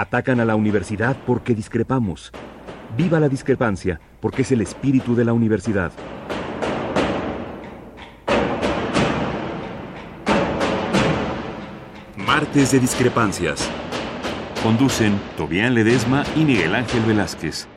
Atacan a la universidad porque discrepamos. Viva la discrepancia, porque es el espíritu de la universidad. Martes de Discrepancias. Conducen Tobián Ledesma y Miguel Ángel Velázquez.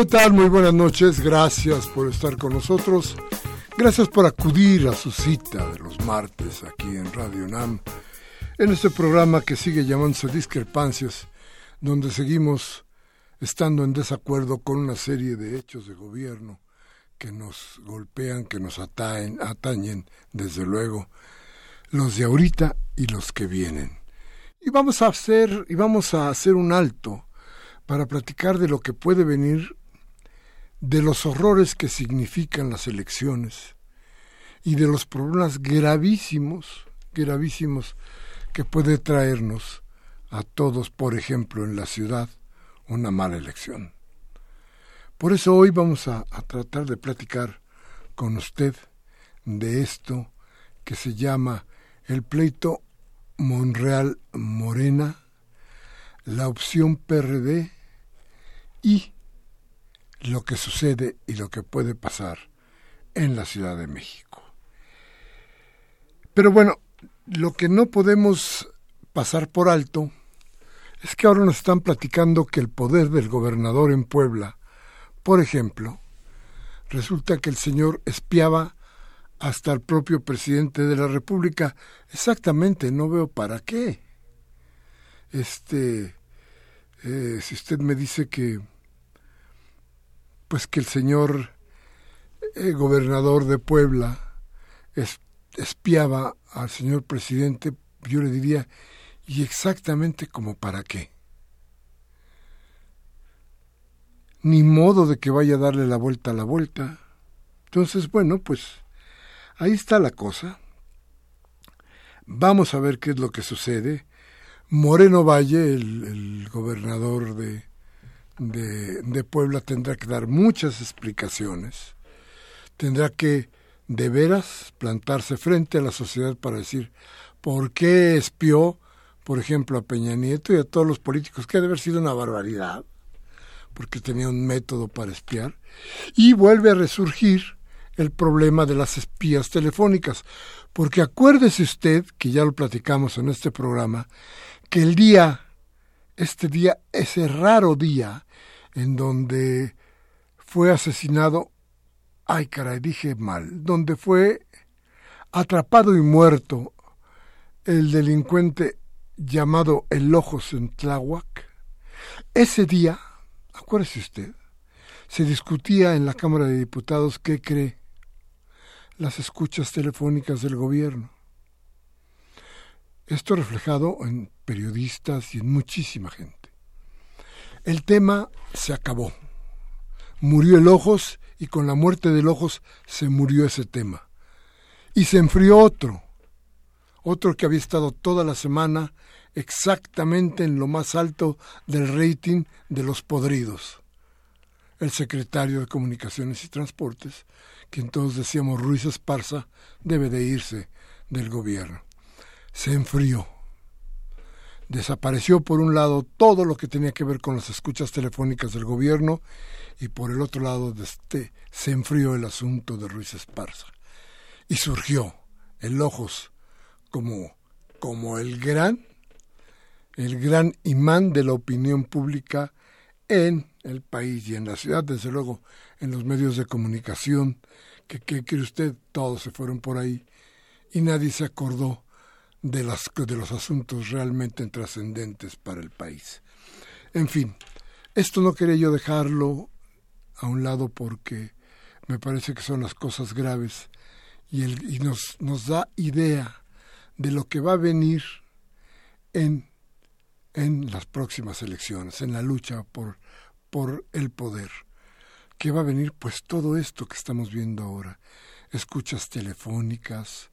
¿Qué tal? Muy buenas noches. Gracias por estar con nosotros. Gracias por acudir a su cita de los martes aquí en Radio NAM, en este programa que sigue llamándose Discrepancias, donde seguimos estando en desacuerdo con una serie de hechos de gobierno que nos golpean, que nos ataen, atañen, desde luego, los de ahorita y los que vienen. Y vamos a hacer, y vamos a hacer un alto para platicar de lo que puede venir de los horrores que significan las elecciones y de los problemas gravísimos, gravísimos que puede traernos a todos, por ejemplo, en la ciudad, una mala elección. Por eso hoy vamos a, tratar de platicar con usted de esto que se llama el pleito Monreal Morena, la opción PRD y lo que sucede y lo que puede pasar en la Ciudad de México. Pero bueno, lo que no podemos pasar por alto es que ahora nos están platicando que el poder del gobernador en Puebla, por ejemplo, resulta que el señor espiaba hasta el propio presidente de la República. Exactamente, no veo para qué. Este, eh, si usted me dice que pues que el señor eh, gobernador de Puebla espiaba al señor presidente, yo le diría, ¿y exactamente como para qué? Ni modo de que vaya a darle la vuelta a la vuelta. Entonces, bueno, pues ahí está la cosa. Vamos a ver qué es lo que sucede. Moreno Valle, el gobernador de, de, Puebla tendrá que dar muchas explicaciones, tendrá que de veras plantarse frente a la sociedad para decir por qué espió, por ejemplo, a Peña Nieto y a todos los políticos, que ha de haber sido una barbaridad, porque tenía un método para espiar, y vuelve a resurgir el problema de las espías telefónicas, porque acuérdese usted, que ya lo platicamos en este programa, que el día, este día, ese raro día en donde fue asesinado, ay caray, dije mal, donde fue atrapado y muerto el delincuente llamado El Ojos en Tláhuac, ese día, acuérdese usted, se discutía en la Cámara de Diputados qué cree las escuchas telefónicas del gobierno. Esto reflejado en periodistas y en muchísima gente. El tema se acabó. Murió el Ojos y con la muerte del Ojos se murió ese tema. Y se enfrió otro, otro que había estado toda la semana exactamente en lo más alto del rating de los podridos. El secretario de Comunicaciones y Transportes, quien todos decíamos Ruiz Esparza, debe de irse del gobierno. Se enfrió. Desapareció por un lado todo lo que tenía que ver con las escuchas telefónicas del gobierno y por el otro lado este, se enfrió el asunto de Ruiz Esparza. Y surgió el Ojos como, como el gran, el gran imán de la opinión pública en el país y en la ciudad, desde luego en los medios de comunicación, que, que quiere usted, todos se fueron por ahí y nadie se acordó de, las, de los asuntos realmente trascendentes para el país. En fin, esto no quería yo dejarlo a un lado porque me parece que son las cosas graves y, el, y nos, nos da idea de lo que va a venir en, en las próximas elecciones, en la lucha por, por el poder. ¿Qué va a venir? Pues todo esto que estamos viendo ahora. Escuchas telefónicas,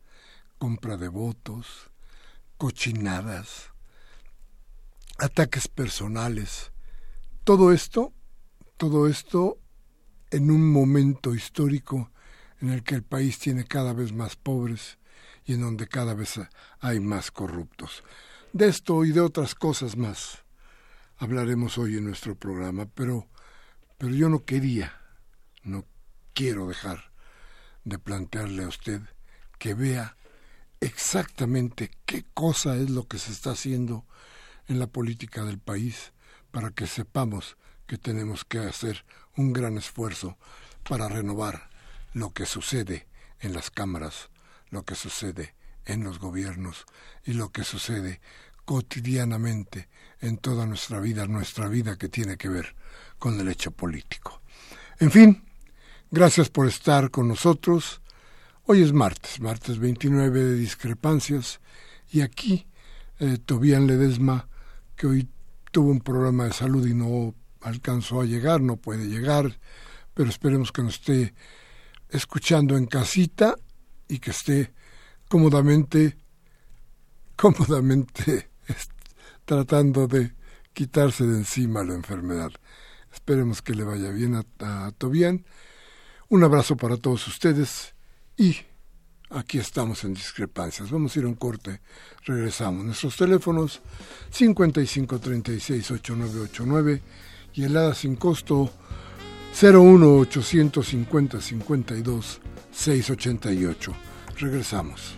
compra de votos, cochinadas, ataques personales. Todo esto, todo esto en un momento histórico en el que el país tiene cada vez más pobres y en donde cada vez hay más corruptos. De esto y de otras cosas más hablaremos hoy en nuestro programa, pero, pero yo no quería, no quiero dejar de plantearle a usted que vea exactamente qué cosa es lo que se está haciendo en la política del país para que sepamos que tenemos que hacer un gran esfuerzo para renovar lo que sucede en las cámaras, lo que sucede en los gobiernos y lo que sucede cotidianamente en toda nuestra vida, nuestra vida que tiene que ver con el hecho político. En fin, gracias por estar con nosotros. Hoy es martes, martes 29 de discrepancias, y aquí eh, Ledesma, que hoy tuvo un problema de salud y no alcanzó a llegar, no puede llegar, pero esperemos que nos esté escuchando en casita y que esté cómodamente, cómodamente tratando de quitarse de encima la enfermedad. Esperemos que le vaya bien a, a Tobián. Un abrazo para todos ustedes y aquí estamos en discrepancias. Vamos a ir a un corte, regresamos. Nuestros teléfonos 5536-8989 y helada sin costo 01850 52 688. Regresamos.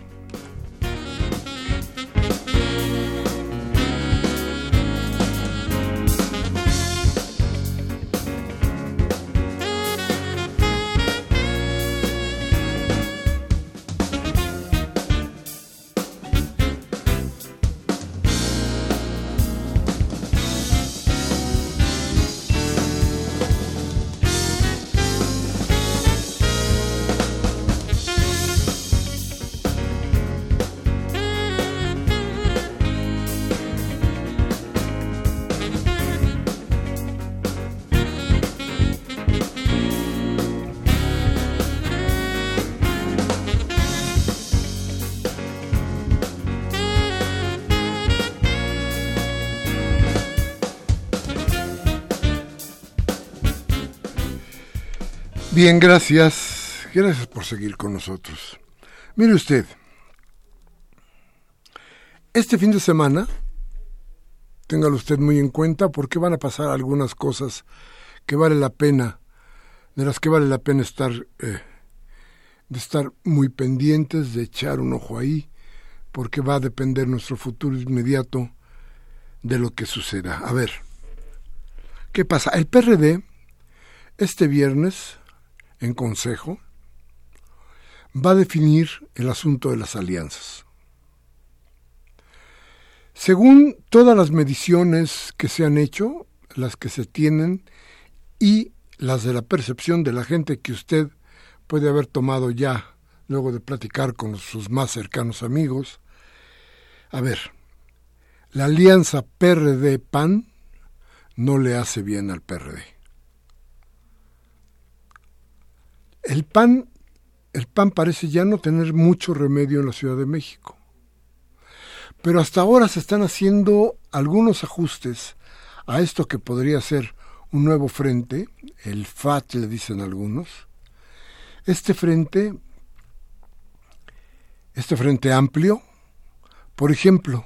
Bien, gracias. Gracias por seguir con nosotros. Mire usted, este fin de semana, téngalo usted muy en cuenta porque van a pasar algunas cosas que vale la pena, de las que vale la pena estar, eh, de estar muy pendientes, de echar un ojo ahí, porque va a depender nuestro futuro inmediato de lo que suceda. A ver, ¿qué pasa? El PRD, este viernes, en consejo va a definir el asunto de las alianzas. Según todas las mediciones que se han hecho, las que se tienen y las de la percepción de la gente que usted puede haber tomado ya luego de platicar con sus más cercanos amigos, a ver, la alianza PRD-PAN no le hace bien al PRD. El PAN, el PAN parece ya no tener mucho remedio en la Ciudad de México. Pero hasta ahora se están haciendo algunos ajustes a esto que podría ser un nuevo frente, el FAT le dicen algunos. Este frente, este frente amplio, por ejemplo,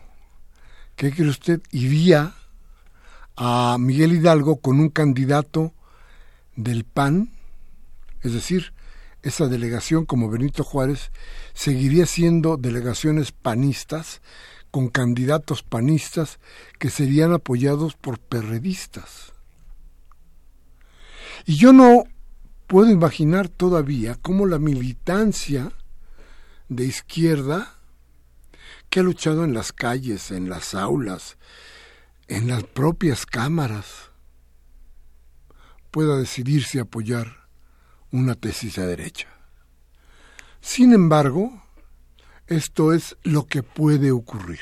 ¿qué cree usted? Iría a Miguel Hidalgo con un candidato del PAN, es decir, esa delegación como Benito Juárez seguiría siendo delegaciones panistas con candidatos panistas que serían apoyados por perredistas. Y yo no puedo imaginar todavía cómo la militancia de izquierda que ha luchado en las calles, en las aulas, en las propias cámaras, pueda decidirse apoyar una tesis a derecha. Sin embargo, esto es lo que puede ocurrir.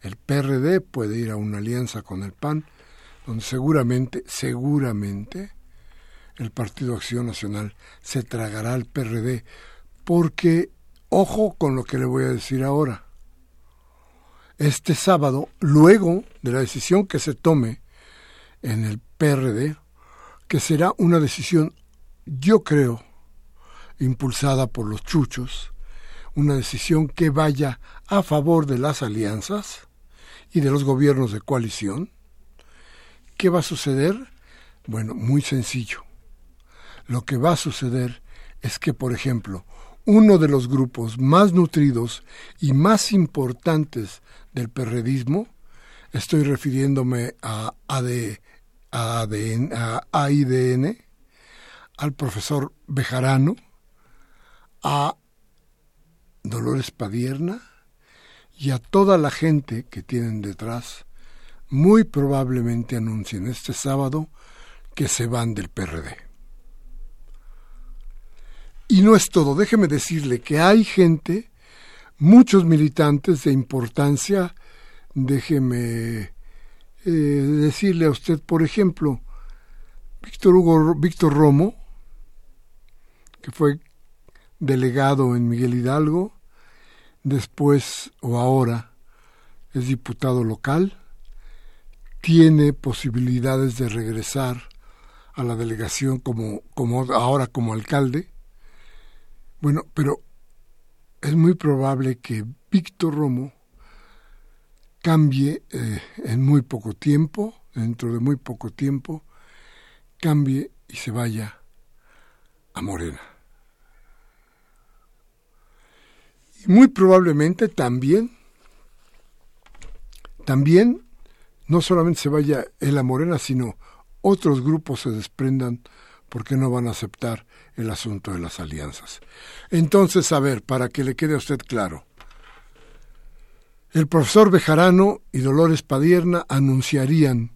El PRD puede ir a una alianza con el PAN, donde seguramente, seguramente, el Partido Acción Nacional se tragará al PRD, porque, ojo con lo que le voy a decir ahora, este sábado, luego de la decisión que se tome en el PRD, que será una decisión, yo creo, impulsada por los chuchos, una decisión que vaya a favor de las alianzas y de los gobiernos de coalición. ¿Qué va a suceder? Bueno, muy sencillo. Lo que va a suceder es que, por ejemplo, uno de los grupos más nutridos y más importantes del perredismo, estoy refiriéndome a, AD, a, A AIDN, al profesor Bejarano, a Dolores Padierna y a toda la gente que tienen detrás, muy probablemente anuncien este sábado que se van del PRD. Y no es todo, déjeme decirle que hay gente muchos militantes de importancia. Déjeme eh, decirle a usted, por ejemplo, Víctor Hugo, Víctor Romo, que fue delegado en Miguel Hidalgo, después o ahora es diputado local, tiene posibilidades de regresar a la delegación como, como ahora como alcalde. Bueno, pero es muy probable que Víctor Romo cambie eh, en muy poco tiempo, dentro de muy poco tiempo, cambie y se vaya a Morena. Y muy probablemente también, también, no solamente se vaya él a Morena, sino otros grupos se desprendan porque no van a aceptar el asunto de las alianzas. Entonces, a ver, para que le quede a usted claro, el profesor Bejarano y Dolores Padierna anunciarían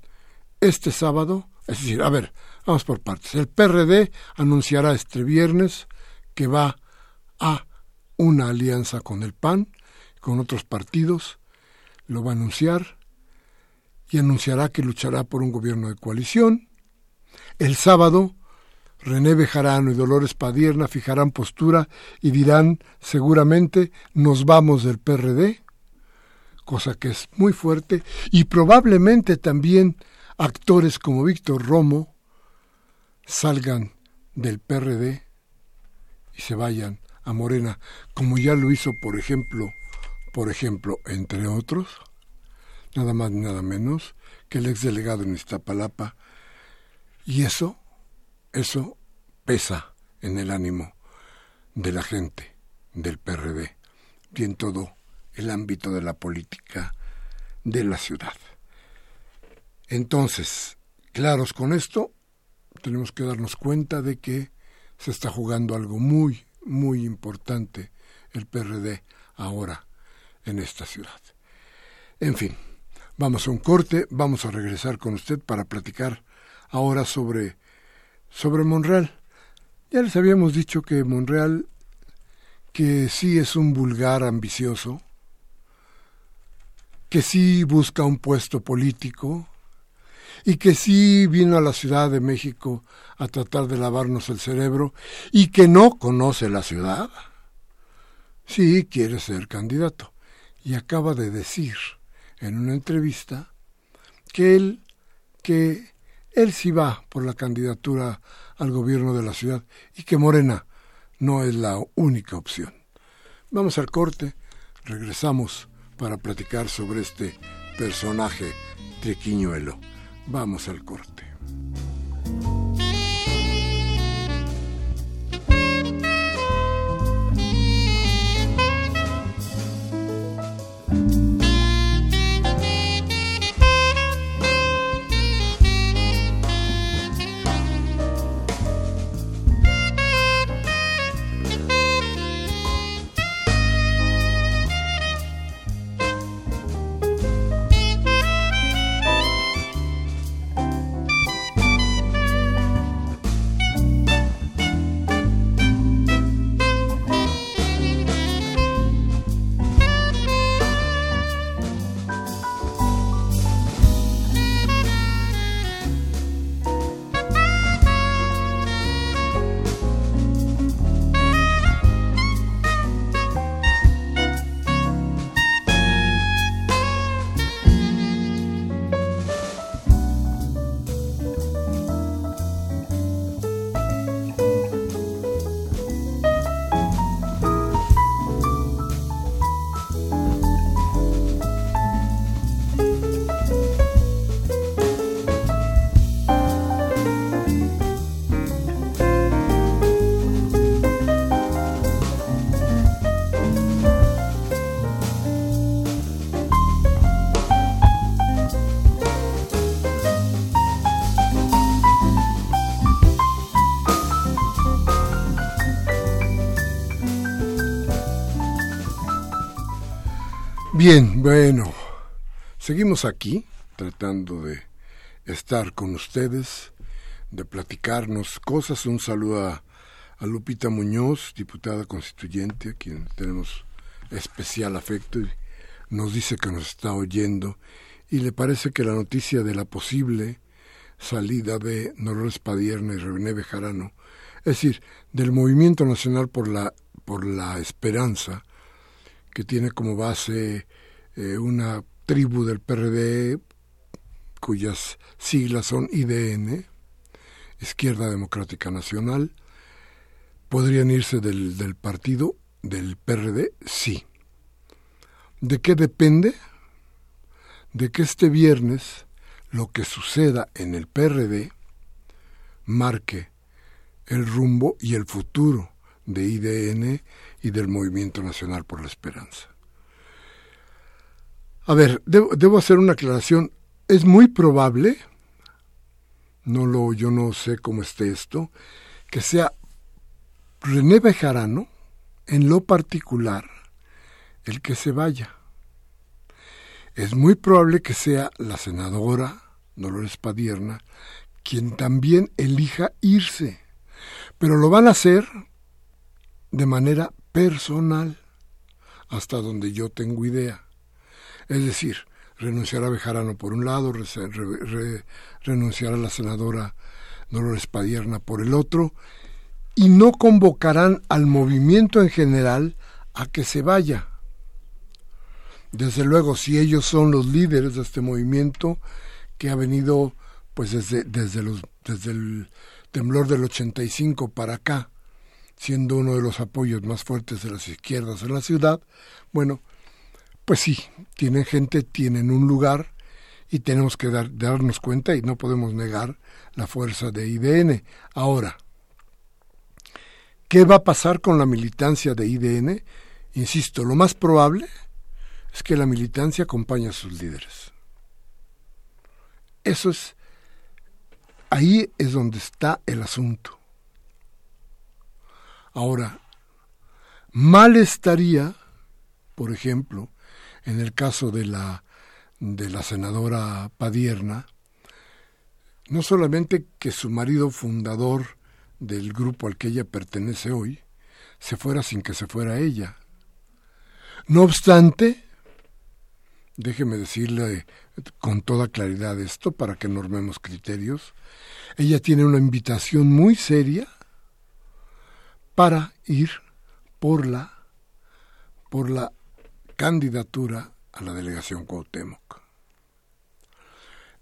este sábado, es decir, a ver, vamos por partes. El PRD anunciará este viernes que va a una alianza con el PAN, con otros partidos, lo va a anunciar y anunciará que luchará por un gobierno de coalición. El sábado René Bejarano y Dolores Padierna fijarán postura y dirán seguramente nos vamos del PRD, cosa que es muy fuerte, y probablemente también actores como Víctor Romo salgan del PRD y se vayan a Morena, como ya lo hizo, por ejemplo, por ejemplo, entre otros, nada más ni nada menos que el exdelegado en Iztapalapa, y eso eso pesa en el ánimo de la gente del PRD y en todo el ámbito de la política de la ciudad. Entonces, claros con esto, tenemos que darnos cuenta de que se está jugando algo muy, muy importante el PRD ahora en esta ciudad. En fin, vamos a un corte, vamos a regresar con usted para platicar ahora sobre sobre Monreal. Ya les habíamos dicho que Monreal, que sí es un vulgar ambicioso, que sí busca un puesto político y que sí vino a la Ciudad de México a tratar de lavarnos el cerebro y que no conoce la ciudad. Sí quiere ser candidato y acaba de decir en una entrevista que él que él sí va por la candidatura al gobierno de la ciudad y que Morena no es la única opción. Vamos al corte, regresamos para platicar sobre este personaje triquiñuelo. Vamos al corte. Bien, bueno, seguimos aquí tratando de estar con ustedes, de platicarnos cosas. Un saludo a, Lupita Muñoz, diputada constituyente, a quien tenemos especial afecto y nos dice que nos está oyendo y le parece que la noticia de la posible salida de Dolores Padierna y René Bejarano, es decir, del Movimiento Nacional por la, por la Esperanza, que tiene como base eh, una tribu del PRD cuyas siglas son IDN, Izquierda Democrática Nacional, podrían irse del, del partido del PRD, sí. ¿De qué depende? De que este viernes lo que suceda en el PRD marque el rumbo y el futuro de IDN y del Movimiento Nacional por la Esperanza. A ver, debo, hacer una aclaración. Es muy probable, no lo, yo no sé cómo esté esto, que sea René Bejarano, en lo particular, el que se vaya. Es muy probable que sea la senadora Dolores Padierna quien también elija irse, pero lo van a hacer de manera personal, hasta donde yo tengo idea. Es decir, renunciar a Bejarano por un lado, renunciar a la senadora Dolores Padierna por el otro, y no convocarán al movimiento en general a que se vaya. Desde luego, si ellos son los líderes de este movimiento que ha venido pues desde, desde, los, desde el temblor del 85 para acá, siendo uno de los apoyos más fuertes de las izquierdas en la ciudad, bueno, pues sí, tienen gente, tienen un lugar y tenemos que dar, darnos cuenta y no podemos negar la fuerza de IDN. Ahora, ¿qué va a pasar con la militancia de IDN? Insisto, lo más probable es que la militancia acompañe a sus líderes. Eso es, ahí es donde está el asunto. Ahora, mal estaría, por ejemplo, en el caso de la, de la senadora Padierna, no solamente que su marido fundador del grupo al que ella pertenece hoy se fuera sin que se fuera ella. No obstante, déjeme decirle con toda claridad esto para que normemos criterios, ella tiene una invitación muy seria para ir por la por la candidatura a la delegación Cuauhtémoc.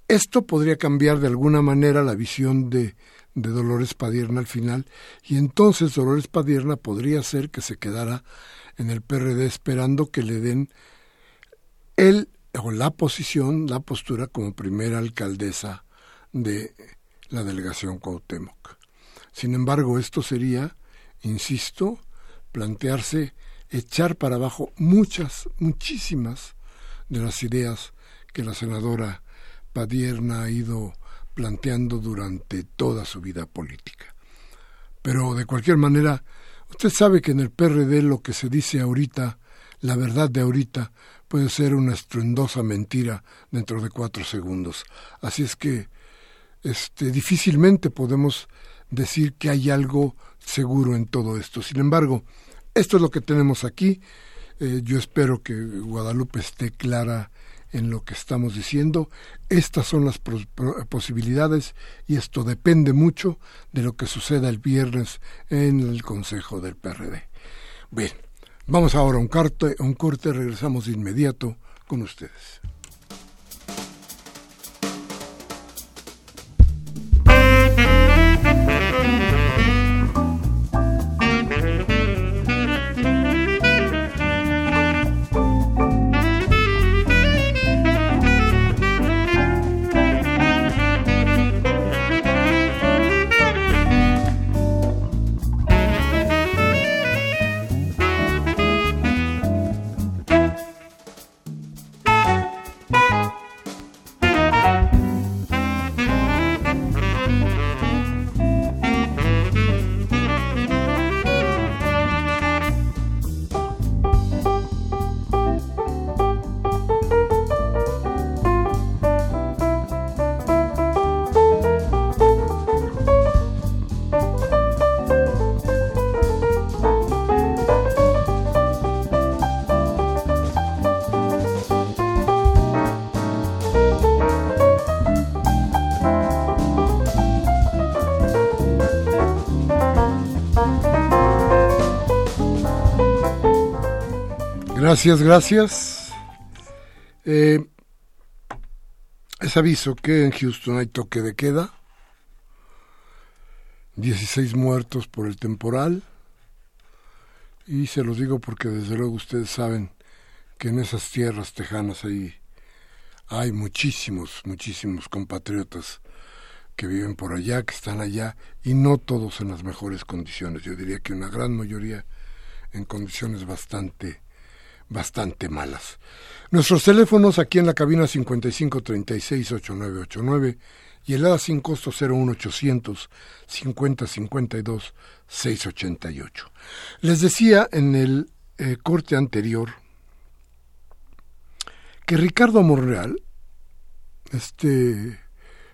Esto podría cambiar de alguna manera la visión de, de Dolores Padierna al final, y entonces Dolores Padierna podría ser que se quedara en el PRD esperando que le den él o la posición, la postura como primera alcaldesa de la delegación Cuauhtémoc. Sin embargo, esto sería, insisto, plantearse echar para abajo muchas, muchísimas de las ideas que la senadora Padierna ha ido planteando durante toda su vida política. Pero de cualquier manera, usted sabe que en el PRD lo que se dice ahorita, la verdad de ahorita, puede ser una estruendosa mentira dentro de cuatro segundos. Así es que este, difícilmente podemos decir que hay algo seguro en todo esto. Sin embargo, esto es lo que tenemos aquí. Eh, yo espero que Guadalupe esté clara en lo que estamos diciendo. Estas son las posibilidades y esto depende mucho de lo que suceda el viernes en el Consejo del PRD. Bien, vamos ahora a un corte, un corte regresamos de inmediato con ustedes. Gracias, gracias. Eh, es aviso que en Houston hay toque de queda. 16 muertos por el temporal. Y se los digo porque desde luego ustedes saben que en esas tierras tejanas ahí hay muchísimos, muchísimos compatriotas que viven por allá, que están allá, y no todos en las mejores condiciones. Yo diría que una gran mayoría en condiciones bastante bastante malas. Nuestros teléfonos aquí en la cabina 5536-8989 y el ADA sin costo 01800 5052 688. Les decía en el eh, corte anterior que Ricardo Monreal, este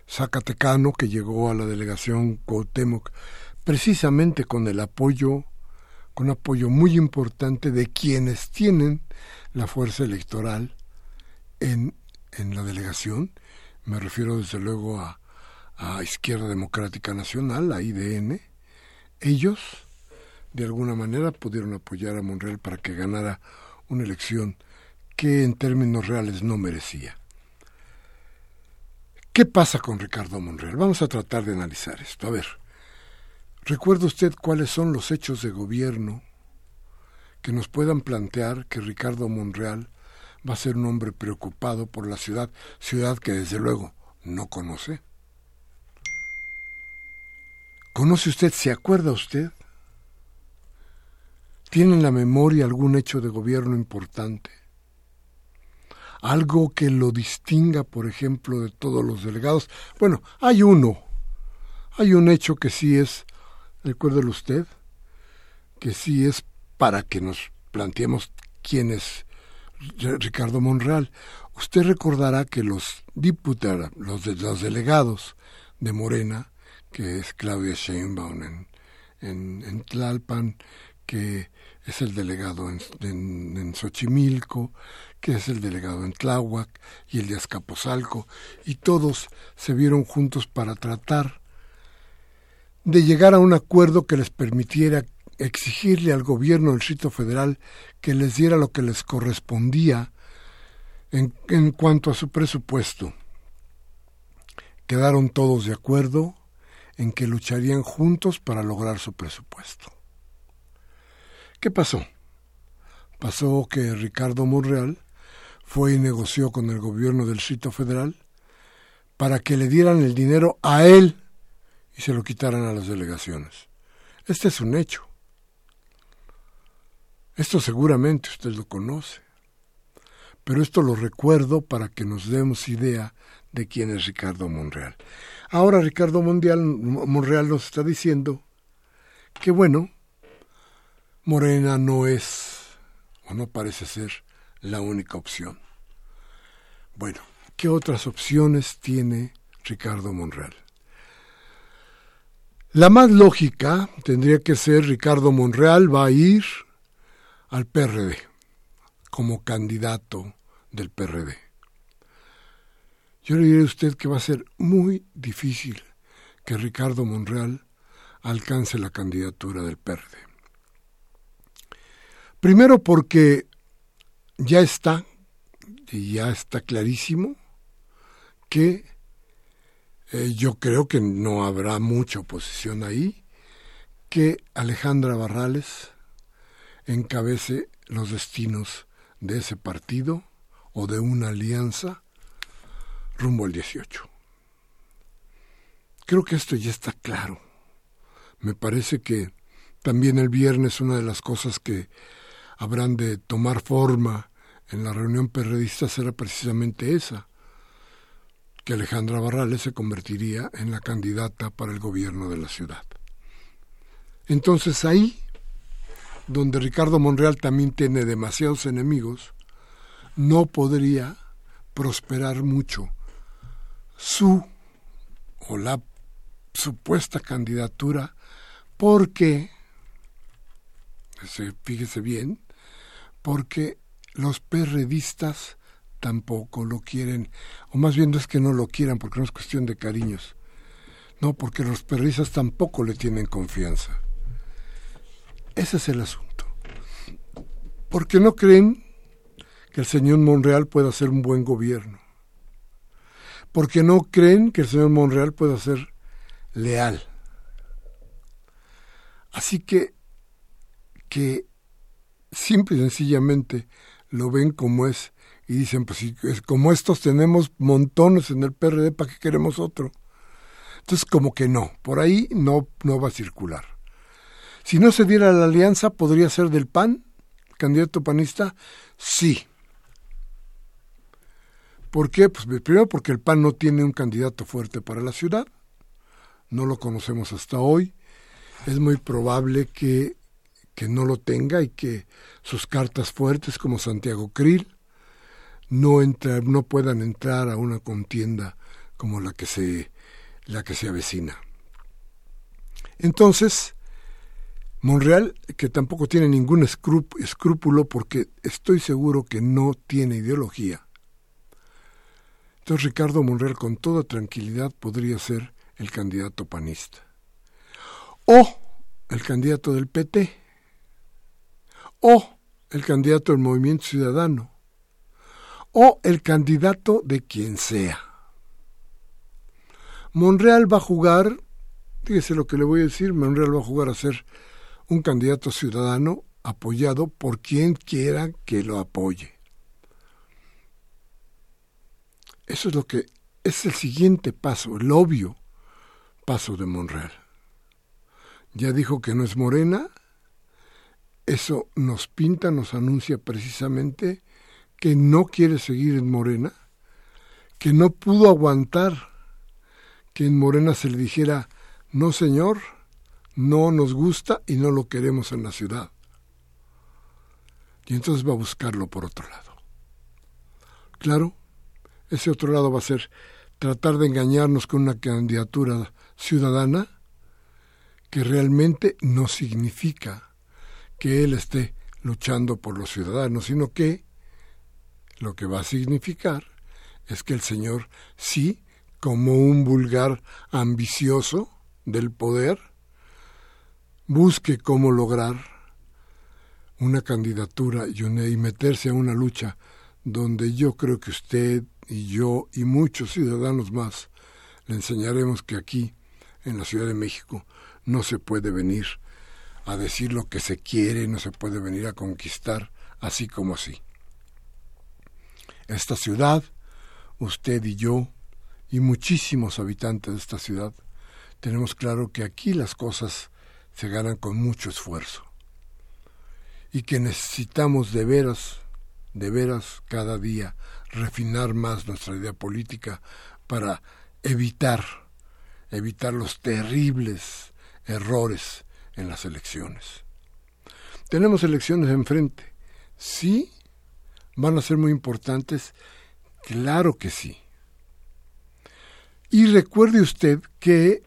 zacatecano que llegó a la delegación Cuauhtémoc precisamente con el apoyo con apoyo muy importante de quienes tienen la fuerza electoral en, en la delegación. Me refiero desde luego a, a Izquierda Democrática Nacional, a IDN. Ellos, de alguna manera, pudieron apoyar a Monreal para que ganara una elección que en términos reales no merecía. ¿Qué pasa con Ricardo Monreal? Vamos a tratar de analizar esto. A ver, ¿Recuerda usted cuáles son los hechos de gobierno que nos puedan plantear que Ricardo Monreal va a ser un hombre preocupado por la ciudad, ciudad que desde luego no conoce? ¿Conoce usted, se acuerda usted? ¿Tiene en la memoria algún hecho de gobierno importante? Algo que lo distinga, por ejemplo, de todos los delegados. Bueno, hay uno. Hay un hecho que sí es recuérdelo usted, que sí es para que nos planteemos quién es Ricardo Monreal. Usted recordará que los diputados, los, los delegados de Morena, que es Claudia Sheinbaum en, en, Tlalpan, que es el delegado en, en, en, Xochimilco, que es el delegado en Tláhuac y el de Azcapotzalco, y todos se vieron juntos para tratar de llegar a un acuerdo que les permitiera exigirle al gobierno del Distrito Federal que les diera lo que les correspondía en, en cuanto a su presupuesto. Quedaron todos de acuerdo en que lucharían juntos para lograr su presupuesto. ¿Qué pasó? Pasó que Ricardo Monreal fue y negoció con el gobierno del Distrito Federal para que le dieran el dinero a él y se lo quitaran a las delegaciones. Este es un hecho. Esto seguramente usted lo conoce. Pero esto lo recuerdo para que nos demos idea de quién es Ricardo Monreal. Ahora Ricardo Monreal nos está diciendo que bueno, Morena no es o no parece ser la única opción. Bueno, ¿qué otras opciones tiene Ricardo Monreal? La más lógica tendría que ser Ricardo Monreal va a ir al PRD como candidato del PRD. Yo le diré a usted que va a ser muy difícil que Ricardo Monreal alcance la candidatura del PRD. Primero porque ya está, y ya está clarísimo, que eh, yo creo que no habrá mucha oposición ahí, que Alejandra Barrales encabece los destinos de ese partido o de una alianza rumbo al 18. Creo que esto ya está claro. Me parece que también el viernes una de las cosas que habrán de tomar forma en la reunión perredista será precisamente esa, que Alejandra Barrales se convertiría en la candidata para el gobierno de la ciudad. Entonces ahí donde Ricardo Monreal también tiene demasiados enemigos, no podría prosperar mucho su o la supuesta candidatura porque, fíjese bien, porque los perredistas tampoco lo quieren, o más bien no es que no lo quieran porque no es cuestión de cariños, no, porque los perredistas tampoco le tienen confianza. Ese es el asunto. Porque no creen que el señor Monreal pueda hacer un buen gobierno. Porque no creen que el señor Monreal pueda ser leal. Así que, que simple y sencillamente lo ven como es y dicen, pues si, como estos tenemos montones en el PRD, ¿para qué queremos otro? Entonces, como que no, por ahí no, no va a circular. Si no se diera la alianza, ¿podría ser del PAN, candidato panista? Sí. ¿Por qué? Pues primero porque el PAN no tiene un candidato fuerte para la ciudad, no lo conocemos hasta hoy, es muy probable que, que no lo tenga y que sus cartas fuertes como Santiago Krill no, no puedan entrar a una contienda como la que se, la que se avecina. Entonces, Monreal, que tampoco tiene ningún escrúpulo porque estoy seguro que no tiene ideología. Entonces Ricardo Monreal con toda tranquilidad podría ser el candidato panista. O el candidato del PT. O el candidato del Movimiento Ciudadano. O el candidato de quien sea. Monreal va a jugar, fíjese lo que le voy a decir, Monreal va a jugar a ser un candidato ciudadano apoyado por quien quiera que lo apoye. Eso es lo que es el siguiente paso, el obvio paso de Monreal. Ya dijo que no es morena, eso nos pinta, nos anuncia precisamente que no quiere seguir en Morena, que no pudo aguantar que en Morena se le dijera, no señor, no nos gusta y no lo queremos en la ciudad. Y entonces va a buscarlo por otro lado. Claro, ese otro lado va a ser tratar de engañarnos con una candidatura ciudadana que realmente no significa que él esté luchando por los ciudadanos, sino que lo que va a significar es que el señor sí, como un vulgar ambicioso del poder, busque cómo lograr una candidatura y, meterse a una lucha donde yo creo que usted y yo y muchos ciudadanos más le enseñaremos que aquí, en la Ciudad de México, no se puede venir a decir lo que se quiere, no se puede venir a conquistar así como así. Esta ciudad, usted y yo, y muchísimos habitantes de esta ciudad, tenemos claro que aquí las cosas se ganan con mucho esfuerzo y que necesitamos de veras, de veras cada día refinar más nuestra idea política para evitar, evitar los terribles errores en las elecciones. Tenemos elecciones enfrente. ¿Sí? ¿Van a ser muy importantes? Claro que sí. Y recuerde usted que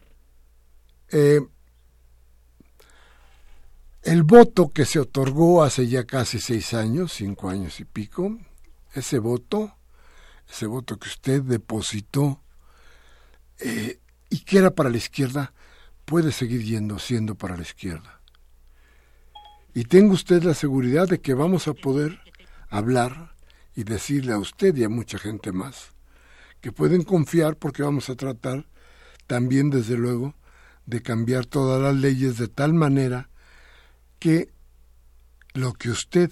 eh, el voto que se otorgó hace ya casi seis años, cinco años y pico, ese voto, ese voto que usted depositó eh, y que era para la izquierda, puede seguir yendo siendo para la izquierda. Y tenga usted la seguridad de que vamos a poder hablar y decirle a usted y a mucha gente más que pueden confiar porque vamos a tratar también, desde luego, de cambiar todas las leyes de tal manera que lo que usted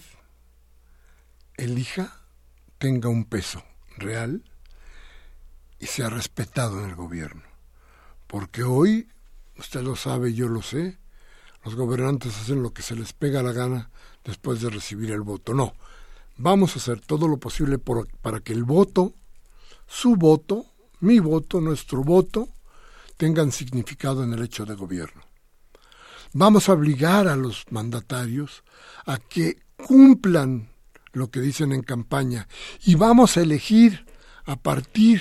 elija tenga un peso real y sea respetado en el gobierno. Porque hoy, usted lo sabe, yo lo sé, los gobernantes hacen lo que se les pega la gana después de recibir el voto. No, vamos a hacer todo lo posible para que el voto, su voto, mi voto, nuestro voto, tengan significado en el hecho de gobierno. Vamos a obligar a los mandatarios a que cumplan lo que dicen en campaña y vamos a elegir a partir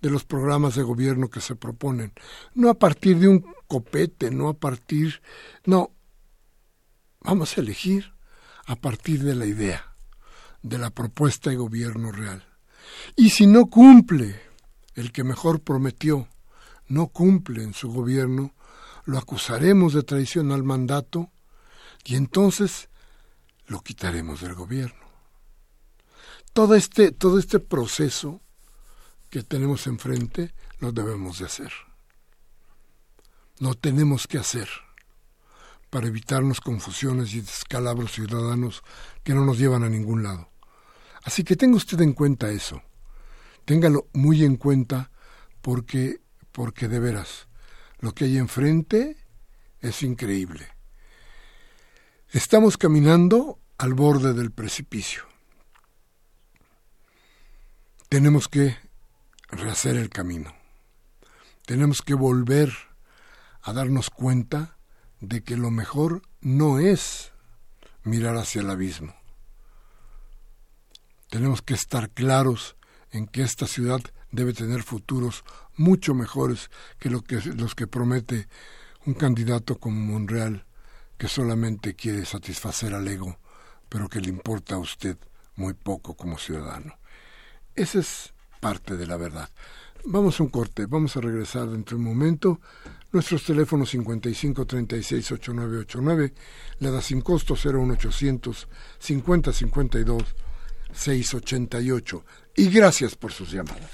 de los programas de gobierno que se proponen, no a partir de un copete, no a partir, no, vamos a elegir a partir de la idea, de la propuesta de gobierno real. Y si no cumple el que mejor prometió, no cumple en su gobierno, lo acusaremos de traición al mandato y entonces lo quitaremos del gobierno. Todo este, todo este proceso que tenemos enfrente lo debemos de hacer. Lo tenemos que hacer para evitarnos confusiones y descalabros ciudadanos que no nos llevan a ningún lado. Así que tenga usted en cuenta eso. Téngalo muy en cuenta porque, porque de veras, lo que hay enfrente es increíble. Estamos caminando al borde del precipicio. Tenemos que rehacer el camino. Tenemos que volver a darnos cuenta de que lo mejor no es mirar hacia el abismo. Tenemos que estar claros en que esta ciudad debe tener futuros mucho mejores que, lo que los que promete un candidato como Monreal, que solamente quiere satisfacer al ego, pero que le importa a usted muy poco como ciudadano. Esa es parte de la verdad. Vamos a un corte, vamos a regresar dentro de un momento. Nuestros teléfonos 55 36 8989, la da sin costo 01800 50 52 688. Y gracias por sus llamadas.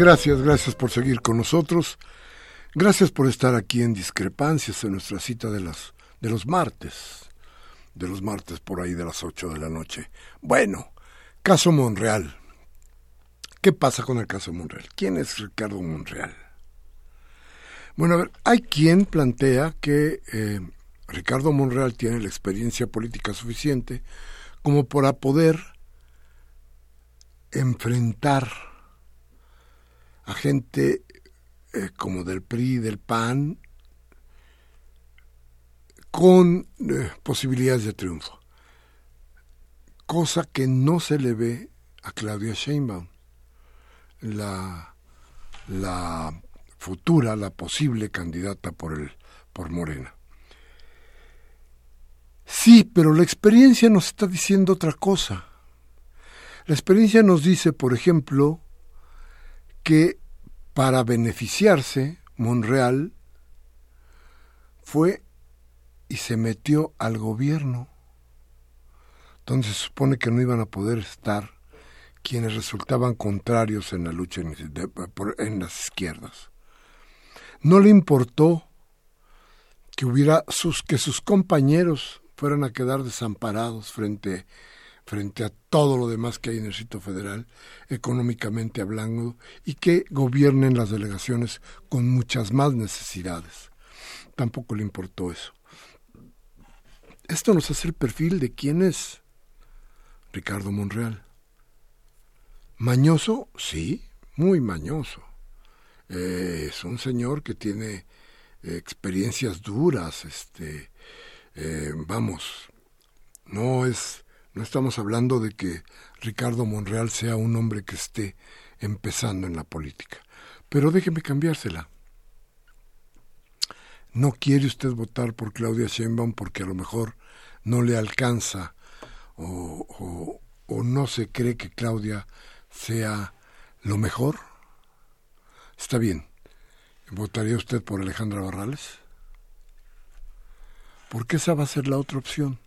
Gracias, gracias por seguir con nosotros. Gracias por estar aquí en Discrepancias en nuestra cita de, las, de los martes. De los martes por ahí de las 8 de la noche. Bueno, caso Monreal. ¿Qué pasa con el caso Monreal? ¿Quién es Ricardo Monreal? Bueno, a ver, hay quien plantea que eh, Ricardo Monreal tiene la experiencia política suficiente como para poder enfrentar gente eh, como del PRI, del PAN, con eh, posibilidades de triunfo. Cosa que no se le ve a Claudia Sheinbaum, la, la futura, la posible candidata por, el, por Morena. Sí, pero la experiencia nos está diciendo otra cosa. La experiencia nos dice, por ejemplo, que para beneficiarse, Monreal fue y se metió al gobierno, donde se supone que no iban a poder estar quienes resultaban contrarios en la lucha en las izquierdas. No le importó que hubiera sus que sus compañeros fueran a quedar desamparados frente frente a todo lo demás que hay en el sitio federal, económicamente hablando, y que gobiernen las delegaciones con muchas más necesidades. Tampoco le importó eso. Esto nos hace el perfil de quién es Ricardo Monreal. Mañoso, sí, muy mañoso. Es un señor que tiene experiencias duras, este, eh, vamos, no es no estamos hablando de que Ricardo Monreal sea un hombre que esté empezando en la política. Pero déjeme cambiársela. No quiere usted votar por Claudia Sheinbaum porque a lo mejor no le alcanza o, o no se cree que Claudia sea lo mejor. Está bien. ¿Votaría usted por Alejandra Barrales? Porque esa va a ser la otra opción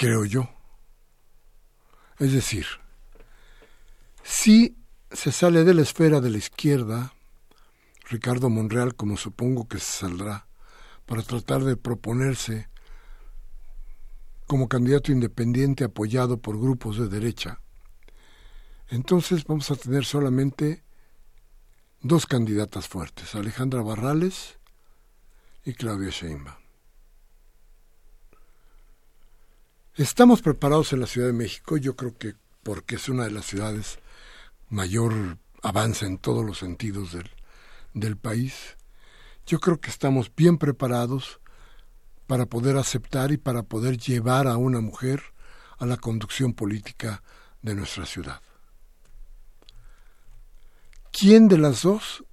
creo yo. Es decir, si se sale de la esfera de la izquierda, Ricardo Monreal, como supongo que se saldrá, para tratar de proponerse como candidato independiente apoyado por grupos de derecha, entonces vamos a tener solamente dos candidatas fuertes, Alejandra Barrales y Claudia Sheinbaum. Estamos preparados en la Ciudad de México, yo creo que porque es una de las ciudades mayor avanza en todos los sentidos del, del país. Yo creo que estamos bien preparados para poder aceptar y para poder llevar a una mujer a la conducción política de nuestra ciudad. ¿Quién de las dos?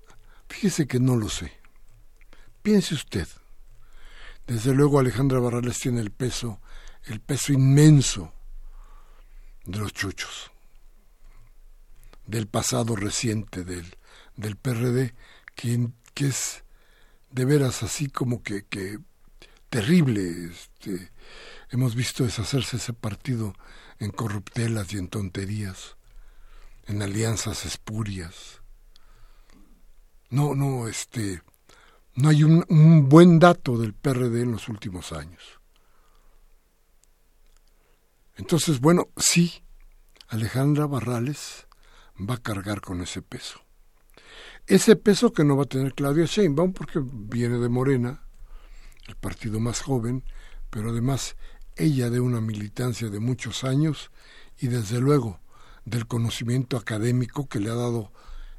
Fíjese que no lo sé. Piense usted. Desde luego Alejandra Barrales tiene el peso el peso inmenso de los chuchos, del pasado reciente del, del PRD, que, que, es de veras así como que, que terrible. Este, hemos visto deshacerse ese partido en corruptelas y en tonterías, en alianzas espurias. No, no, este, no hay un, un buen dato del PRD en los últimos años. Entonces, bueno, sí, Alejandra Barrales va a cargar con ese peso. Ese peso que no va a tener Claudia Sheinbaum porque viene de Morena, el partido más joven, pero además ella de una militancia de muchos años y desde luego del conocimiento académico que le ha dado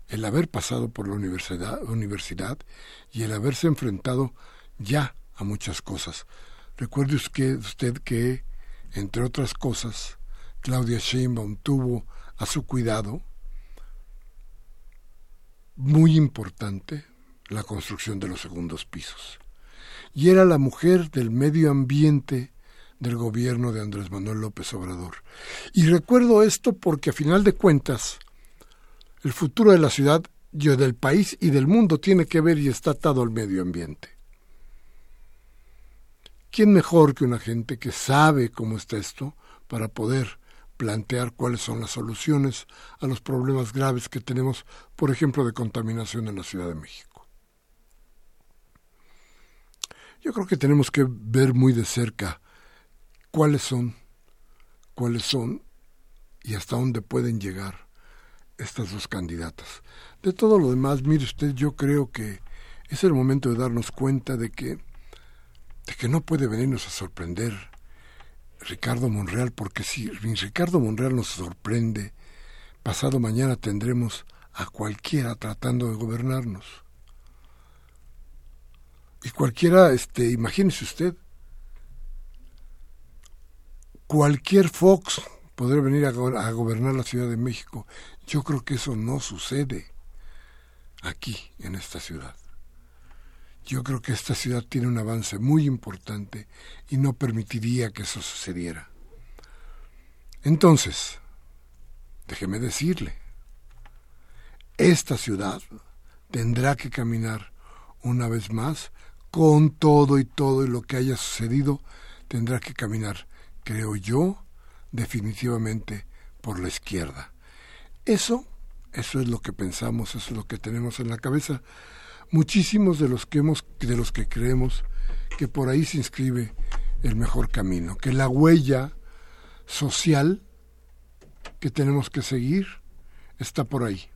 el haber pasado por la universidad, universidad y el haberse enfrentado ya a muchas cosas. Recuerde usted que entre otras cosas, Claudia Sheinbaum tuvo a su cuidado muy importante la construcción de los segundos pisos. Y era la mujer del medio ambiente del gobierno de Andrés Manuel López Obrador. Y recuerdo esto porque a final de cuentas, el futuro de la ciudad, yo del país y del mundo tiene que ver y está atado al medio ambiente. ¿Quién mejor que una gente que sabe cómo está esto para poder plantear cuáles son las soluciones a los problemas graves que tenemos, por ejemplo, de contaminación en la Ciudad de México. Yo creo que tenemos que ver muy de cerca cuáles son, cuáles son y hasta dónde pueden llegar estas dos candidatas. De todo lo demás, mire usted, yo creo que es el momento de darnos cuenta de que, de que no puede venirnos a sorprender Ricardo Monreal, porque si Ricardo Monreal nos sorprende, pasado mañana tendremos a cualquiera tratando de gobernarnos. Y cualquiera, este, imagínese usted, cualquier Fox podría venir a, a, gobernar la Ciudad de México. Yo creo que eso no sucede aquí, en esta ciudad. Yo creo que esta ciudad tiene un avance muy importante y no permitiría que eso sucediera. Entonces, déjeme decirle, esta ciudad tendrá que caminar una vez más con todo y todo y lo que haya sucedido, tendrá que caminar, creo yo, definitivamente por la izquierda. Eso, eso es lo que pensamos, eso es lo que tenemos en la cabeza muchísimos de los que hemos, de los que creemos que por ahí se inscribe el mejor camino, que la huella social que tenemos que seguir está por ahí,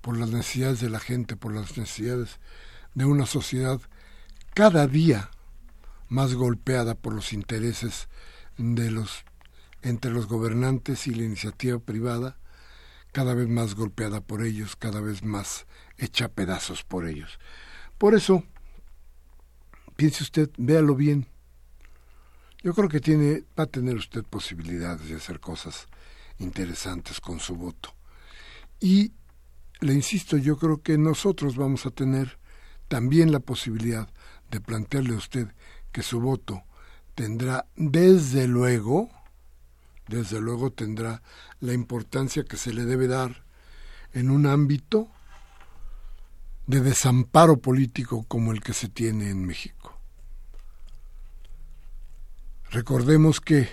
por las necesidades de la gente, por las necesidades de una sociedad cada día más golpeada por los intereses de los entre los gobernantes y la iniciativa privada, cada vez más golpeada por ellos, cada vez más hecha pedazos por ellos. Por eso, piense usted, véalo bien. Yo creo que tiene, va a tener usted posibilidades de hacer cosas interesantes con su voto. Y le insisto, yo creo que nosotros vamos a tener también la posibilidad de plantearle a usted que su voto tendrá desde luego, desde luego tendrá la importancia que se le debe dar en un ámbito de desamparo político como el que se tiene en México. Recordemos que,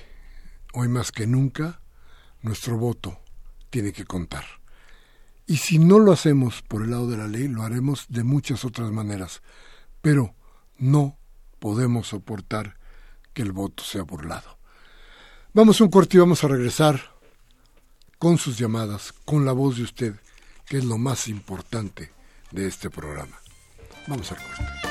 hoy más que nunca, nuestro voto tiene que contar. Y si no lo hacemos por el lado de la ley, lo haremos de muchas otras maneras. Pero no podemos soportar que el voto sea burlado. Vamos a un corte y vamos a regresar con sus llamadas, con la voz de usted, que es lo más importante de este programa. Vamos al corte.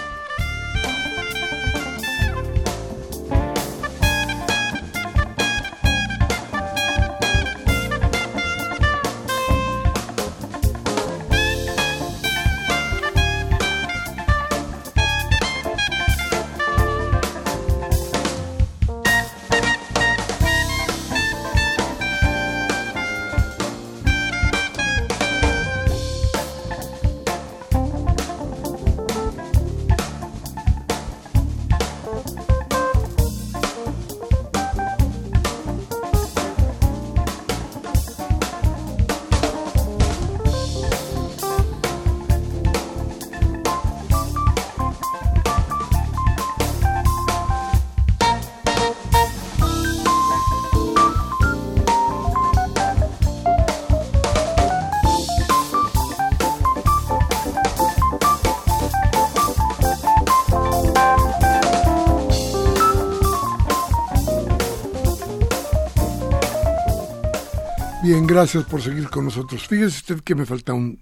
Gracias por seguir con nosotros. Fíjese usted que me falta un,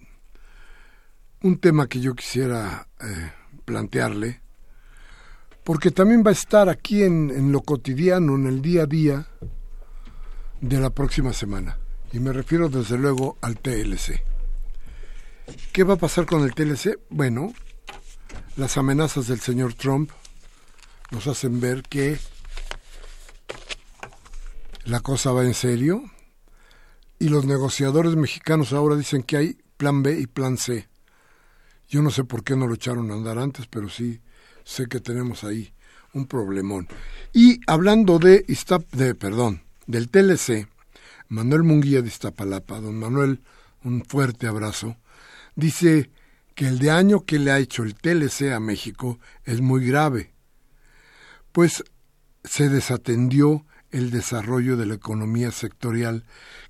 un tema que yo quisiera eh, plantearle, porque también va a estar aquí en, en lo cotidiano, en el día a día de la próxima semana. Y me refiero desde luego al TLC. ¿Qué va a pasar con el TLC? Bueno, las amenazas del señor Trump nos hacen ver que la cosa va en serio, y los negociadores mexicanos ahora dicen que hay plan B y plan C. Yo no sé por qué no lo echaron a andar antes, pero sí sé que tenemos ahí un problemón. Y hablando de, de perdón, del TLC, Manuel Munguía de Iztapalapa, don Manuel, un fuerte abrazo, dice que el daño que le ha hecho el TLC a México es muy grave, pues se desatendió el desarrollo de la economía sectorial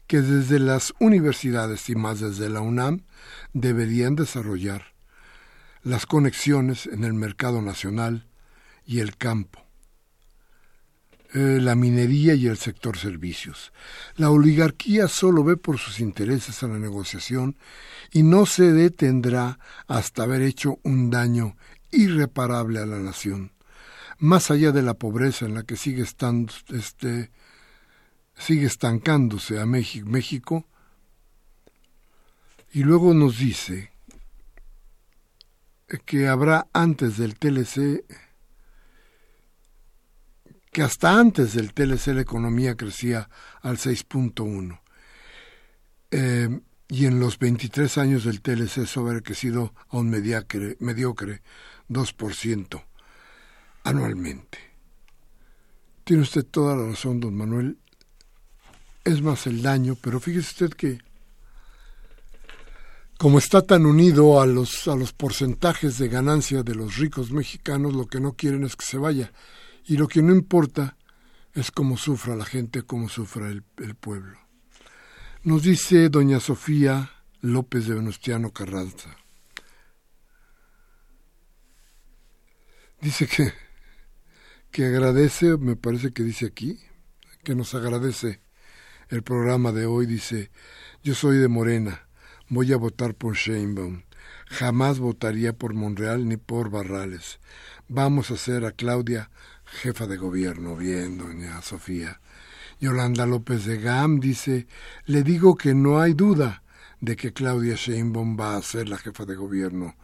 que desde las universidades y más desde la UNAM deberían desarrollar las conexiones en el mercado nacional y el campo, eh, la minería y el sector servicios. La oligarquía solo ve por sus intereses a la negociación y no se detendrá hasta haber hecho un daño irreparable a la nación más allá de la pobreza en la que sigue estando, este, sigue estancándose a México, y luego nos dice que habrá antes del TLC, que hasta antes del TLC la economía crecía al 6.1. Eh, y en los 23 años del TLC eso habrá crecido a un mediocre, mediocre 2% anualmente. Tiene usted toda la razón, don Manuel. Es más el daño, pero fíjese usted que como está tan unido a los, a los porcentajes de ganancia de los ricos mexicanos, lo que no quieren es que se vaya. Y lo que no importa es cómo sufra la gente, cómo sufra el, el pueblo. Nos dice doña Sofía López de Venustiano Carranza. Dice que que agradece, me parece que dice aquí, que nos agradece el programa de hoy, dice, yo soy de Morena, voy a votar por Sheinbaum, jamás votaría por Monreal ni por Barrales. Vamos a hacer a Claudia jefa de gobierno. Bien, doña Sofía. Yolanda López de Gam dice, le digo que no hay duda de que Claudia Sheinbaum va a ser la jefa de gobierno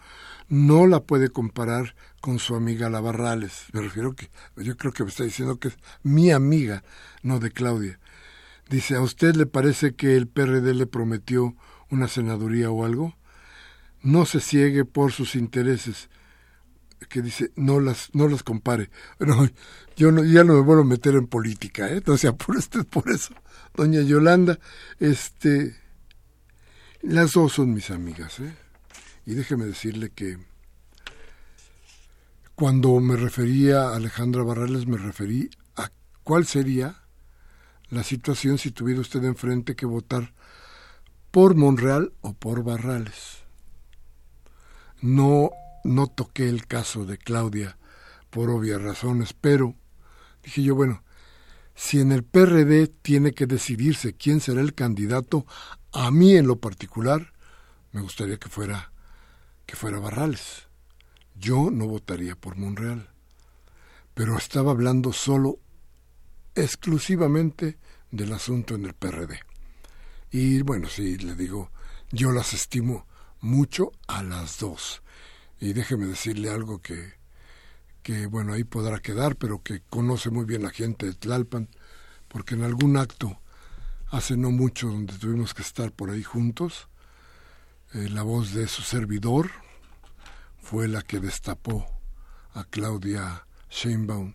no la puede comparar con su amiga La Barrales. Me refiero que yo creo que me está diciendo que es mi amiga, no de Claudia. Dice, ¿a usted le parece que el PRD le prometió una senaduría o algo? No se ciegue por sus intereses. Que dice, no las, no las compare. No, yo no, ya no me vuelvo a meter en política, ¿eh? Sea por usted por eso. Doña Yolanda, este, las dos son mis amigas, ¿eh? Y déjeme decirle que cuando me refería a Alejandra Barrales, me referí a cuál sería la situación si tuviera usted enfrente que votar por Monreal o por Barrales. No, no toqué el caso de Claudia por obvias razones, pero dije yo, bueno, si en el PRD tiene que decidirse quién será el candidato, a mí en lo particular me gustaría que fuera que fuera Barrales. Yo no votaría por Monreal, pero estaba hablando solo, exclusivamente del asunto en el PRD. Y bueno, sí, le digo, yo las estimo mucho a las dos. Y déjeme decirle algo que, que bueno, ahí podrá quedar, pero que conoce muy bien la gente de Tlalpan, porque en algún acto hace no mucho donde tuvimos que estar por ahí juntos, eh, la voz de su servidor fue la que destapó a Claudia Sheinbaum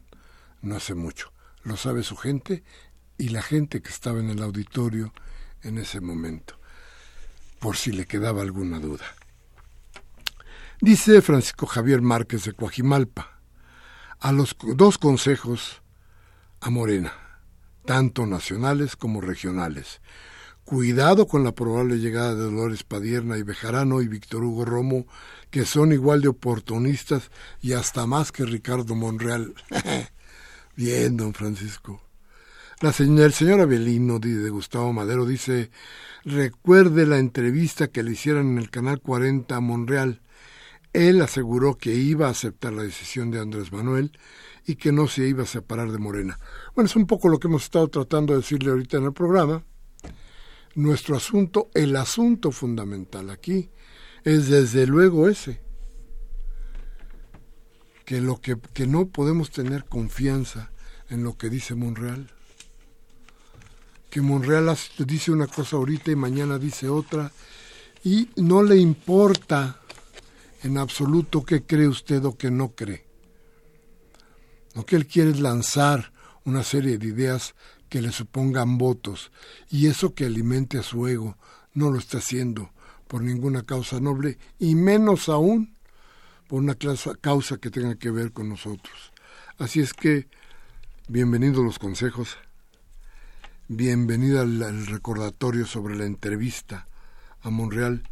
no hace mucho. Lo sabe su gente y la gente que estaba en el auditorio en ese momento, por si le quedaba alguna duda. Dice Francisco Javier Márquez de Coajimalpa, a los dos consejos a Morena, tanto nacionales como regionales, Cuidado con la probable llegada de Dolores Padierna y Bejarano y Víctor Hugo Romo, que son igual de oportunistas y hasta más que Ricardo Monreal. Bien, don Francisco. La señora, el señor Avelino de Gustavo Madero dice, recuerde la entrevista que le hicieron en el Canal 40 a Monreal. Él aseguró que iba a aceptar la decisión de Andrés Manuel y que no se iba a separar de Morena. Bueno, es un poco lo que hemos estado tratando de decirle ahorita en el programa nuestro asunto, el asunto fundamental aquí, es desde luego ese, que, lo que, que no podemos tener confianza en lo que dice Monreal, que Monreal dice una cosa ahorita y mañana dice otra, y no le importa en absoluto qué cree usted o qué no cree. Lo que él quiere es lanzar una serie de ideas que le supongan votos, y eso que alimente a su ego no lo está haciendo por ninguna causa noble, y menos aún por una causa que tenga que ver con nosotros. Así es que, bienvenidos los consejos, bienvenida al, recordatorio sobre la entrevista a Monreal,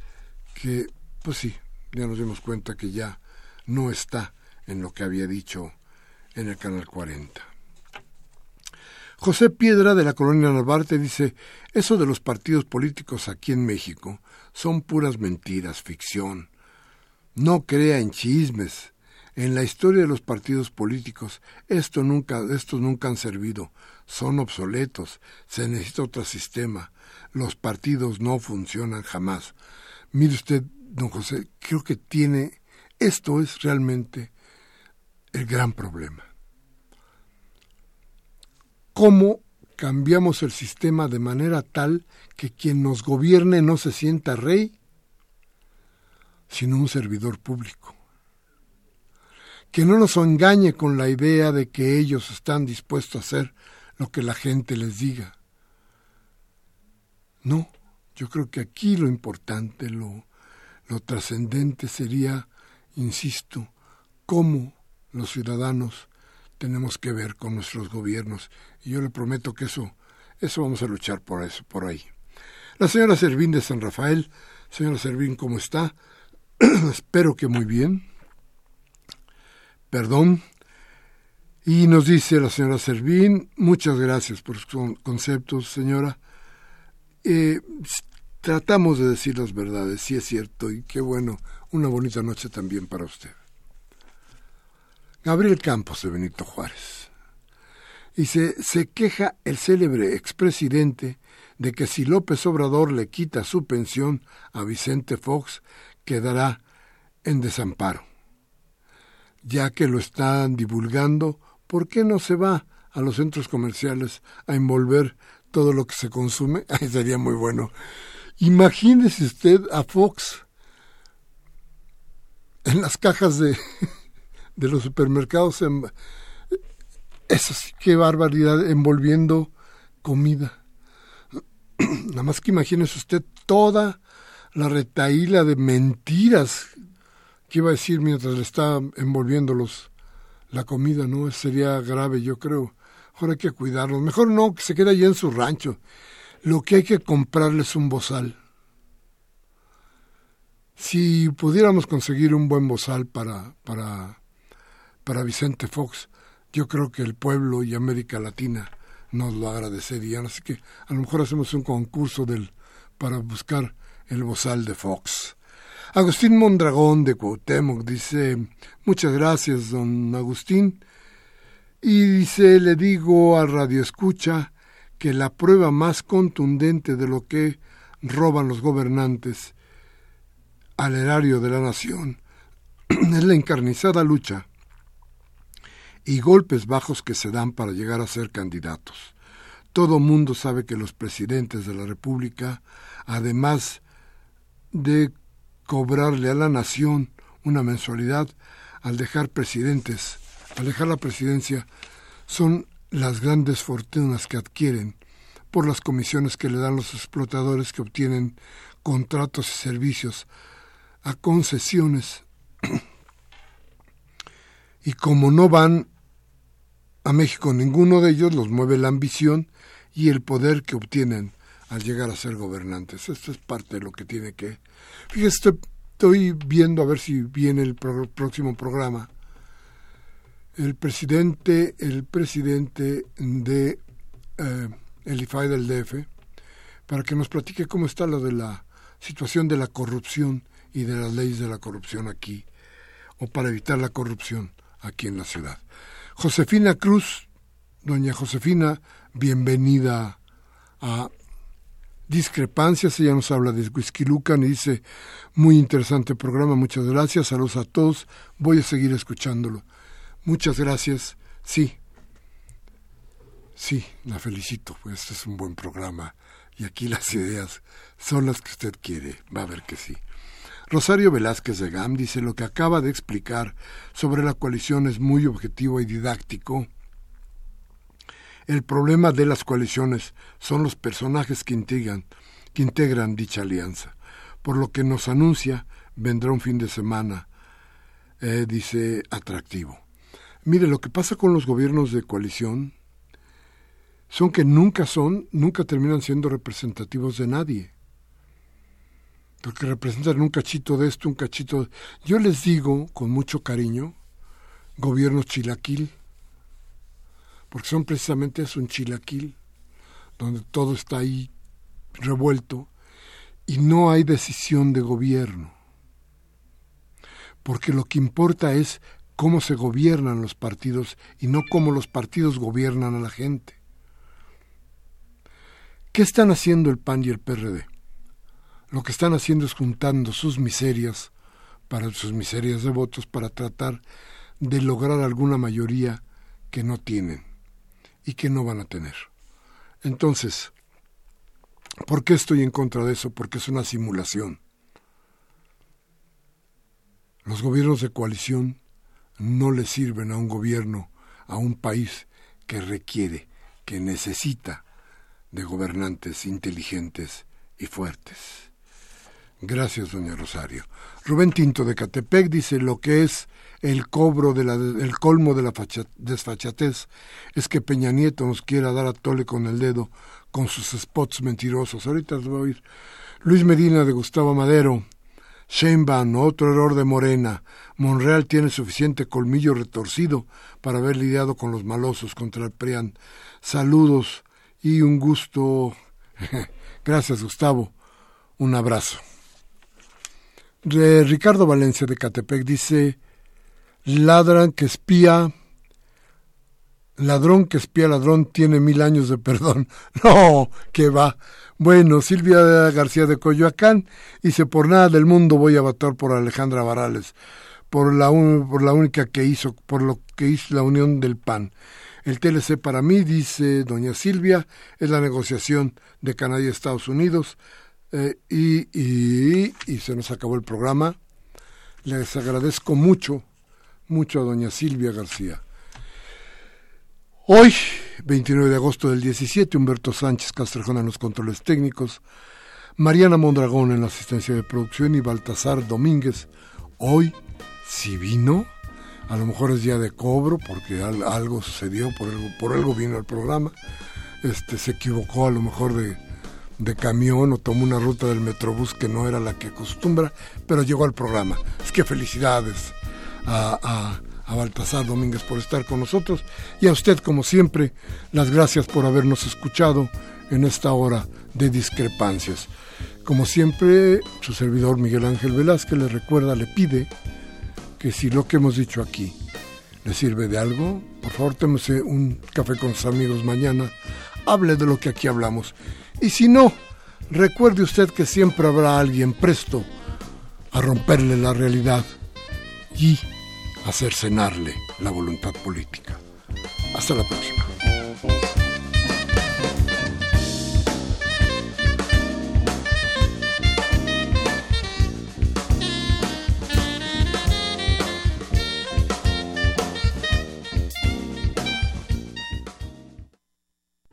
que, pues sí, ya nos dimos cuenta que ya no está en lo que había dicho en el Canal 40. José Piedra de la colonia Narvarte dice, eso de los partidos políticos aquí en México son puras mentiras, ficción. No crea en chismes. En la historia de los partidos políticos, esto nunca, estos nunca han servido, son obsoletos, se necesita otro sistema. Los partidos no funcionan jamás. Mire usted, don José, creo que tiene, esto es realmente el gran problema. ¿Cómo cambiamos el sistema de manera tal que quien nos gobierne no se sienta rey, sino un servidor público? Que no nos engañe con la idea de que ellos están dispuestos a hacer lo que la gente les diga. No, yo creo que aquí lo importante, lo, lo trascendente sería, insisto, cómo los ciudadanos tenemos que ver con nuestros gobiernos. Y yo le prometo que eso, eso vamos a luchar por eso, por ahí. La señora Servín de San Rafael. Señora Servín, ¿cómo está? Espero que muy bien. Perdón. Y nos dice la señora Servín, muchas gracias por sus conceptos, señora. Eh, tratamos de decir las verdades, sí es cierto, y qué bueno, una bonita noche también para usted. Gabriel Campos de Benito Juárez. Y se, se queja el célebre expresidente de que si López Obrador le quita su pensión a Vicente Fox, quedará en desamparo. Ya que lo están divulgando, ¿por qué no se va a los centros comerciales a envolver todo lo que se consume? Ahí sería muy bueno. Imagínese usted a Fox en las cajas de, de los supermercados. En, eso sí, qué barbaridad, envolviendo comida. Nada más que imagínese usted toda la retaíla de mentiras que iba a decir mientras le estaba envolviendo los, la comida, ¿no? Sería grave, yo creo. Ahora hay que cuidarlos. Mejor no, que se quede allí en su rancho. Lo que hay que comprarle es un bozal. Si pudiéramos conseguir un buen bozal para, para para Vicente Fox, yo creo que el pueblo y América Latina nos lo agradecerían. Así que a lo mejor hacemos un concurso del, para buscar el bozal de Fox. Agustín Mondragón de Cuauhtémoc dice, muchas gracias, don Agustín. Y dice, le digo a Radio Escucha que la prueba más contundente de lo que roban los gobernantes al erario de la nación es la encarnizada lucha y golpes bajos que se dan para llegar a ser candidatos. Todo mundo sabe que los presidentes de la República, además de cobrarle a la nación una mensualidad, al dejar presidentes, al dejar la presidencia, son las grandes fortunas que adquieren por las comisiones que le dan los explotadores que obtienen contratos y servicios a concesiones. y como no van a México ninguno de ellos los mueve la ambición y el poder que obtienen al llegar a ser gobernantes. Esto es parte de lo que tiene que... Fíjese, estoy, viendo a ver si viene el próximo programa. El presidente, el presidente de eh, el IFAI del DF, para que nos platique cómo está lo de la situación de la corrupción y de las leyes de la corrupción aquí, o para evitar la corrupción aquí en la ciudad. Josefina Cruz, doña Josefina, bienvenida a Discrepancias. Ella nos habla de Whisky Lucan y dice, muy interesante programa, muchas gracias, saludos a todos, voy a seguir escuchándolo. Muchas gracias, sí, sí, la felicito, pues este es un buen programa y aquí las ideas son las que usted quiere, va a ver que sí. Rosario Velázquez de GAM dice lo que acaba de explicar sobre la coalición es muy objetivo y didáctico. El problema de las coaliciones son los personajes que integran, que integran dicha alianza. Por lo que nos anuncia, vendrá un fin de semana, eh, dice, atractivo. Mire, lo que pasa con los gobiernos de coalición son que nunca son, nunca terminan siendo representativos de nadie. Porque representan un cachito de esto, un cachito de... Yo les digo con mucho cariño, gobierno chilaquil, porque son precisamente es un chilaquil, donde todo está ahí revuelto y no hay decisión de gobierno. Porque lo que importa es cómo se gobiernan los partidos y no cómo los partidos gobiernan a la gente. ¿Qué están haciendo el PAN y el PRD? Lo que están haciendo es juntando sus miserias para sus miserias de votos para tratar de lograr alguna mayoría que no tienen y que no van a tener. Entonces, ¿por qué estoy en contra de eso? Porque es una simulación. Los gobiernos de coalición no le sirven a un gobierno, a un país que requiere, que necesita de gobernantes inteligentes y fuertes. Gracias, doña Rosario. Rubén Tinto de Catepec dice lo que es el cobro de la, el colmo de la desfachatez es que Peña Nieto nos quiera dar a tole con el dedo con sus spots mentirosos. Ahorita voy a oír. Luis Medina de Gustavo Madero. Sheinbaum, otro error de Morena. Monreal tiene suficiente colmillo retorcido para haber lidiado con los malosos contra el PRIAN. Saludos y un gusto. Gracias, Gustavo. Un abrazo. Ricardo Valencia de Catepec dice, ladran que espía, ladrón que espía ladrón tiene mil años de perdón. No, que va. Bueno, Silvia García de Coyoacán dice, por nada del mundo voy a votar por Alejandra Varales, por la, por la única que hizo, por lo que hizo la unión del PAN. El TLC para mí, dice doña Silvia, es la negociación de Canadá y Estados Unidos. Eh, y, y, y, se nos acabó el programa. Les agradezco mucho, mucho a doña Silvia García. Hoy, 29 de agosto del 17, Humberto Sánchez Castrejón en los controles técnicos, Mariana Mondragón en la asistencia de producción y Baltasar Domínguez. Hoy, si vino, a lo mejor es día de cobro porque algo sucedió, por algo, por algo vino el programa, este, se equivocó a lo mejor de, de camión o tomó una ruta del Metrobús que no era la que acostumbra, pero llegó al programa. Es que felicidades a, Baltasar Domínguez por estar con nosotros y a usted, como siempre, las gracias por habernos escuchado en esta hora de discrepancias. Como siempre, su servidor Miguel Ángel Velázquez le recuerda, le pide que si lo que hemos dicho aquí le sirve de algo, por favor tómese un café con sus amigos mañana, hable de lo que aquí hablamos. Y si no, recuerde usted que siempre habrá alguien presto a romperle la realidad y a cercenarle la voluntad política. Hasta la próxima.